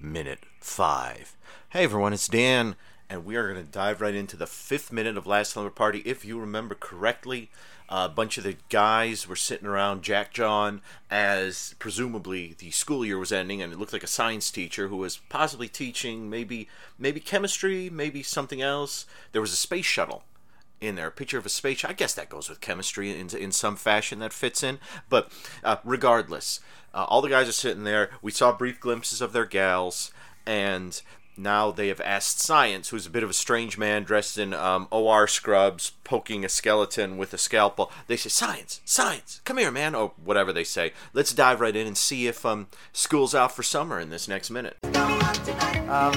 Minute 5. Hey everyone, it's Dan, and we are going to dive right into the fifth minute of Last Slumber Party. If you remember correctly, a bunch of the guys were sitting around Jack John as presumably the school year was ending, and it looked like a science teacher who was possibly teaching maybe maybe chemistry, maybe something else. There was a space shuttle in there, a picture of a space. I guess that goes with chemistry in in some fashion that fits in. But uh, regardless, uh, all the guys are sitting there. We saw brief glimpses of their gals, and now they have asked Science, who's a bit of a strange man dressed in um, OR scrubs, poking a skeleton with a scalpel. They say, "Science, Science, come here, man," or whatever they say. Let's dive right in and see if um, school's out for summer in this next minute. Um,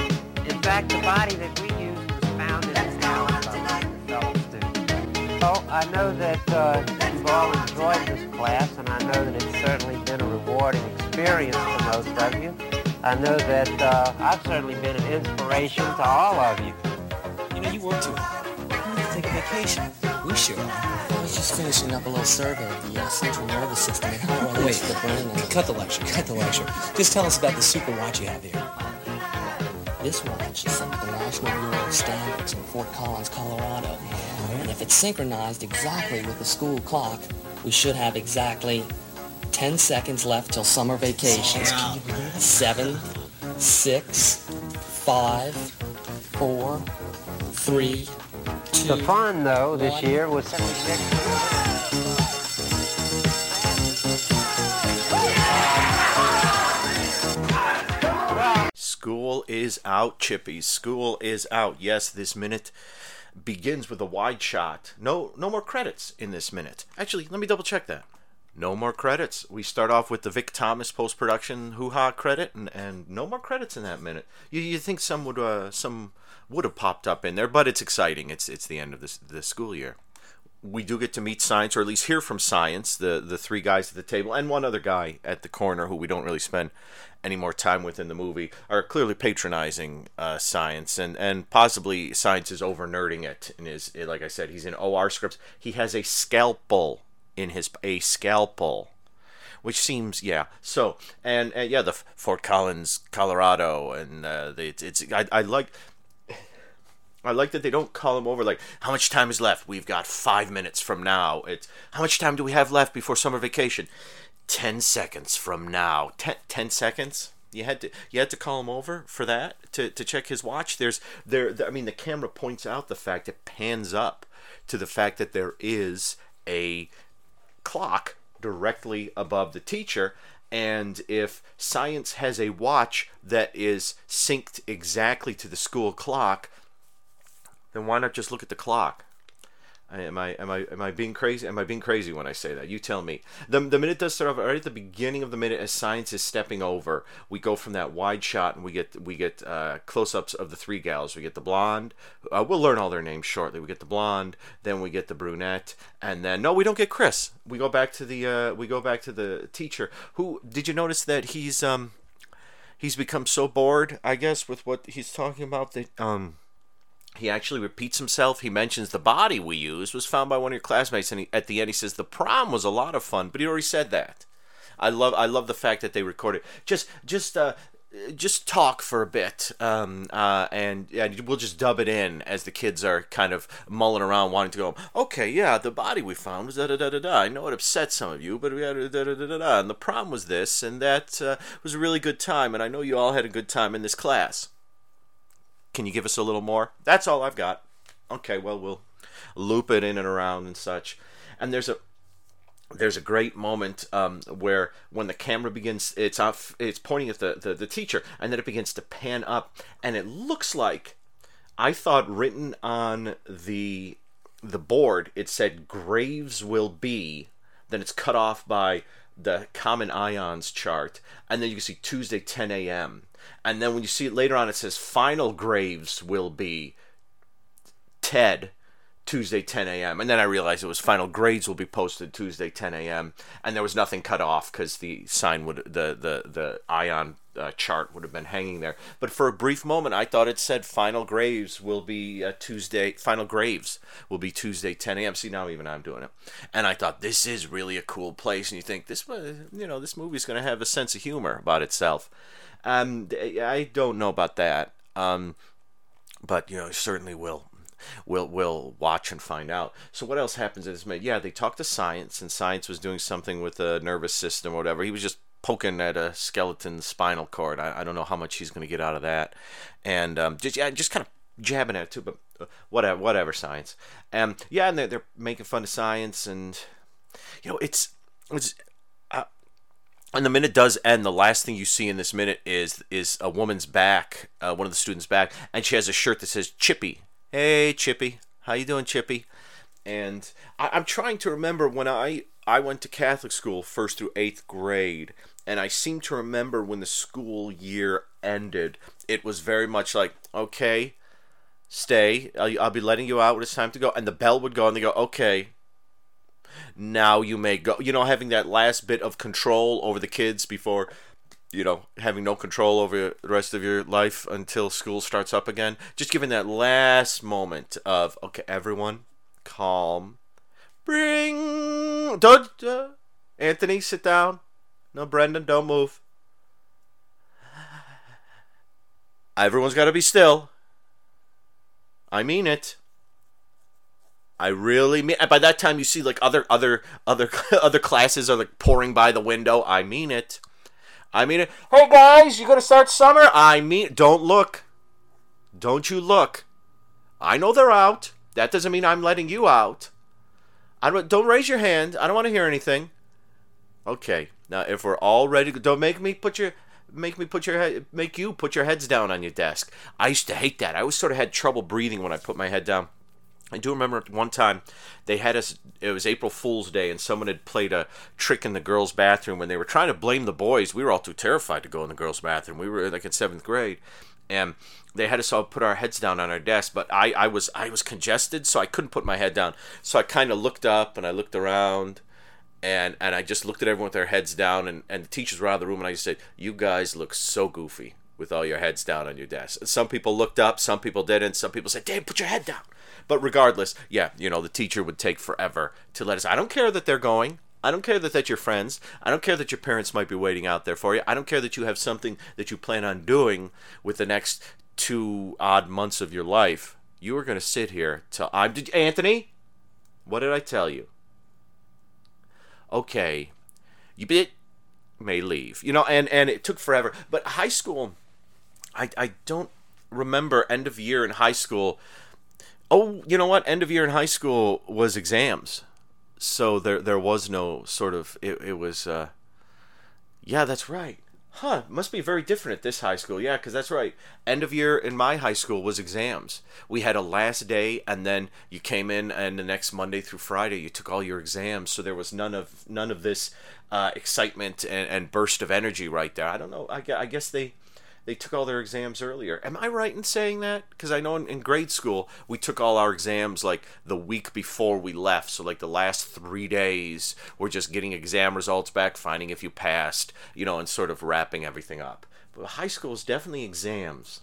in fact, the body that we student. Oh, I know that uh, you've all enjoyed this class, and I know that it's certainly been a rewarding experience for most of you. I know that uh, I've certainly been an inspiration to all of you. You know, you work too hard. You need to take a vacation. We sure are. I was just finishing up a little survey of the uh, central nervous system and how it Wait, relates to the brain. And cut the lecture, cut the lecture. Just tell us about the super watch you have here. This watch is set to the National Bureau of Standards in Fort Collins, Colorado. And if it's synchronized exactly with the school clock, we should have exactly 10 seconds left till summer vacation. Seven, six, five, four, three, two. The fun, though, this year was 76. School is out, Chippies. School is out. Yes, this minute begins with a wide shot. No, no more credits in this minute. Actually, let me double check that. No more credits. We start off with the Vic Thomas post production hoo ha credit, and, and no more credits in that minute. You you think some would uh, some would have popped up in there, but it's exciting. It's it's the end of this the school year. We do get to meet Science, or at least hear from Science, the the three guys at the table, and one other guy at the corner who we don't really spend any more time with in the movie, are clearly patronizing uh, Science, and and possibly Science is over nerding it. And is like I said, he's in OR scripts. He has a scalpel in his a scalpel which seems yeah so and, and yeah the fort collins colorado and uh, the, it's, it's I, I like I like that they don't call him over like how much time is left. We've got five minutes from now. It's how much time do we have left before summer vacation? Ten seconds from now. Ten, ten seconds. You had to you had to call him over for that to, to check his watch. There's there. I mean, the camera points out the fact it pans up to the fact that there is a clock directly above the teacher. And if science has a watch that is synced exactly to the school clock, then why not just look at the clock? Am I am I am I being crazy? Am I being crazy when I say that? You tell me. The the minute does start off right at the beginning of the minute as science is stepping over. We go from that wide shot and we get we get uh, close ups of the three gals. We get the blonde. Uh, we'll learn all their names shortly. We get the blonde, then we get the brunette, and then no, we don't get Chris. We go back to the uh, we go back to the teacher. Who did you notice that he's um he's become so bored? I guess with what he's talking about that um he actually repeats himself. He mentions the body we used was found by one of your classmates, and he, at the end he says the prom was a lot of fun, but he already said that. I love I love the fact that they recorded just just uh just talk for a bit, um, uh, and yeah, we'll just dub it in as the kids are kind of mulling around, wanting to go. Okay, yeah, the body we found was da da da da da. I know it upset some of you, but we had da da da da da. And the prom was this, and that uh, was a really good time, and I know you all had a good time in this class. Can you give us a little more? That's all I've got. Okay, well we'll loop it in and around and such. And there's a there's a great moment um, where when the camera begins it's off it's pointing at the, the, the teacher and then it begins to pan up and it looks like I thought written on the the board it said graves will be then it's cut off by the common ions chart, and then you can see Tuesday 10 a.m. And then when you see it later on, it says final graves will be Ted Tuesday 10 a.m. And then I realized it was final grades will be posted Tuesday 10 a.m. And there was nothing cut off because the sign would the the the ion uh, chart would have been hanging there. But for a brief moment, I thought it said final graves will be uh, Tuesday. Final graves will be Tuesday 10 a.m. See now even I'm doing it, and I thought this is really a cool place. And you think this you know this movie's going to have a sense of humor about itself. Um, I don't know about that. Um, but you know, certainly will we'll we'll watch and find out. So what else happens in this minute? Yeah, they talked to science, and science was doing something with the nervous system or whatever. He was just poking at a skeleton spinal cord. I, I don't know how much he's going to get out of that, and um, just yeah, just kind of jabbing at it too. But uh, whatever, whatever, science. Um, yeah, and they're they're making fun of science, and you know, it's it's. Uh, and the minute does end. The last thing you see in this minute is is a woman's back, uh, one of the students' back, and she has a shirt that says Chippy, hey Chippy, how you doing, Chippy? And I, am trying to remember when I I went to Catholic school first through eighth grade, and I seem to remember when the school year ended, it was very much like, okay, stay, I'll, I'll be letting you out when it's time to go, and the bell would go, and they go, okay, now you may go. You know, having that last bit of control over the kids before you know, having no control over the rest of your life until school starts up again. Just giving that last moment of, okay, everyone, calm. Bring. Don't. Uh, Anthony, sit down. No, Brendan, don't move. Everyone's got to be still. I mean it. I really mean. By that time, you see like other other other other classes are like pouring by the window. I mean it. I mean, hey guys, you gonna start summer? I mean, don't look. Don't you look. I know they're out. That doesn't mean I'm letting you out. I don't, don't raise your hand. I don't want to hear anything. Okay. Now, if we're all ready, don't make me put your make me put your head make you put your heads down on your desk. I used to hate that. I always sort of had trouble breathing when I put my head down. I do remember one time they had us, it was April Fool's Day, and someone had played a trick in the girls' bathroom when they were trying to blame the boys. We were all too terrified to go in the girls' bathroom. We were like in seventh grade. And they had us all put our heads down on our desk, but I, I was I was congested, so I couldn't put my head down. So I kind of looked up and I looked around, and and I just looked at everyone with their heads down, and, and the teachers were out of the room, and I just said, "You guys look so goofy with all your heads down on your desk." And some people looked up, some people didn't. Some people said, "Dave, put your head down." But regardless, yeah, you know, the teacher would take forever to let us. I don't care that they're going. I don't care that that's your friends. I don't care that your parents might be waiting out there for you. I don't care that you have something that you plan on doing with the next two odd months of your life. You are going to sit here till I'm. Did, Anthony, what did I tell you? Okay, you bit may leave. You know, and and it took forever. But high school, I I don't remember end of year in high school Oh, you know what? End of year in high school was exams, so there there was no sort of it. It was, uh, yeah, that's right. Huh? Must be very different at this high school. Yeah, because that's right. End of year in my high school was exams. We had a last day, and then you came in, and the next Monday through Friday you took all your exams. So there was none of none of this uh, excitement and, and burst of energy right there. I don't know. I, I guess they they took all their exams earlier. Am I right in saying that? Because I know in, in, grade school we took all our exams like the week before we left. So like the last three days, we're just getting exam results back, finding if you passed, you know, and sort of wrapping everything up. But high school is definitely exams.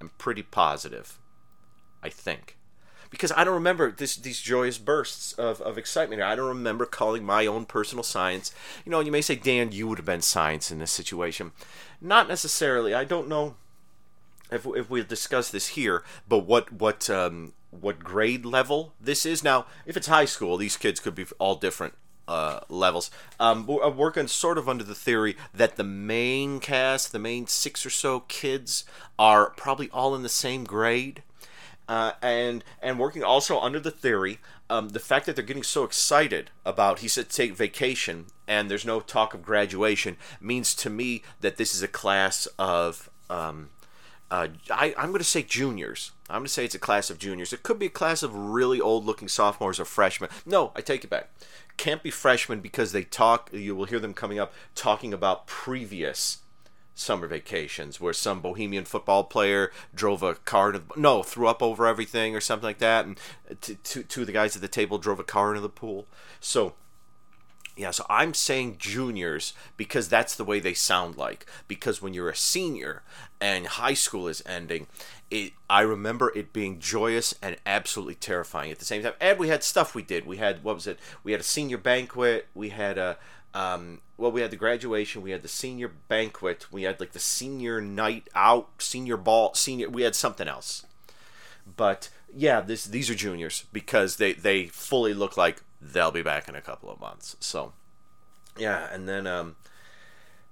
I'm pretty positive. I think. Because I don't remember this, these joyous bursts of, of excitement. I don't remember calling my own personal science. You know, you may say, Dan, you would have been science in this situation. Not necessarily. I don't know if if we discuss this here, but what what um, what grade level this is now. If it's high school, these kids could be all different uh, levels. Um, I'm working sort of under the theory that the main cast, the main six or so kids, are probably all in the same grade, uh, and and working also under the theory um, the fact that they're getting so excited about he said take vacation and there's no talk of graduation means to me that this is a class of um, uh, I, I'm going to say juniors. I'm going to say it's a class of juniors. It could be a class of really old looking sophomores or freshmen. No, I take it back. Can't be freshmen because they talk, you will hear them coming up talking about previous summer vacations where some bohemian football player drove a car into the, no threw up over everything or something like that and two, two of the guys at the table drove a car into the pool so yeah, so I'm saying juniors because that's the way they sound like. Because when you're a senior and high school is ending, it I remember it being joyous and absolutely terrifying at the same time. And we had stuff we did. We had what was it? We had a senior banquet. We had a um, well, we had the graduation, we had the senior banquet, we had like the senior night out, senior ball, senior. We had something else, but yeah, this these are juniors because they they fully look like they'll be back in a couple of months. So yeah, and then um,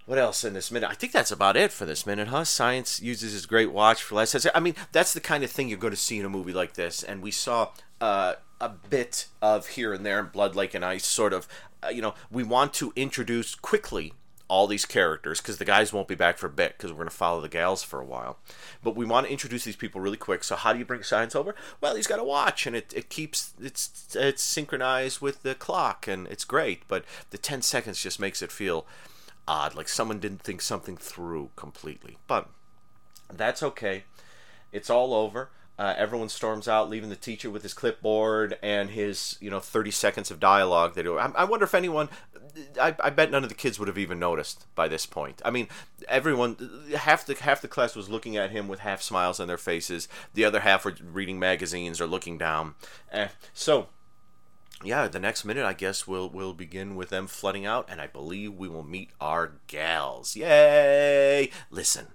what else in this minute? I think that's about it for this minute, huh? Science uses his great watch for less. I mean, that's the kind of thing you're going to see in a movie like this, and we saw. Uh, a bit of here and there in Blood Lake and Ice, sort of uh, you know, we want to introduce quickly all these characters because the guys won't be back for a bit because we're going to follow the gals for a while. But we want to introduce these people really quick. So how do you bring science over? Well, he's got a watch and it, it keeps it's it's synchronized with the clock and it's great. But the ten seconds just makes it feel odd, like someone didn't think something through completely. But that's okay. It's all over. Uh, everyone storms out, leaving the teacher with his clipboard and his, you know, 30 seconds of dialogue. Do. I, I wonder if anyone, I, I, bet none of the kids would have even noticed by this point. I mean, everyone, half the half the class was looking at him with half smiles on their faces. The other half were reading magazines or looking down. Eh, so, yeah, the next minute, I guess we'll we'll begin with them flooding out, and I believe we will meet our gals. Yay! Listen.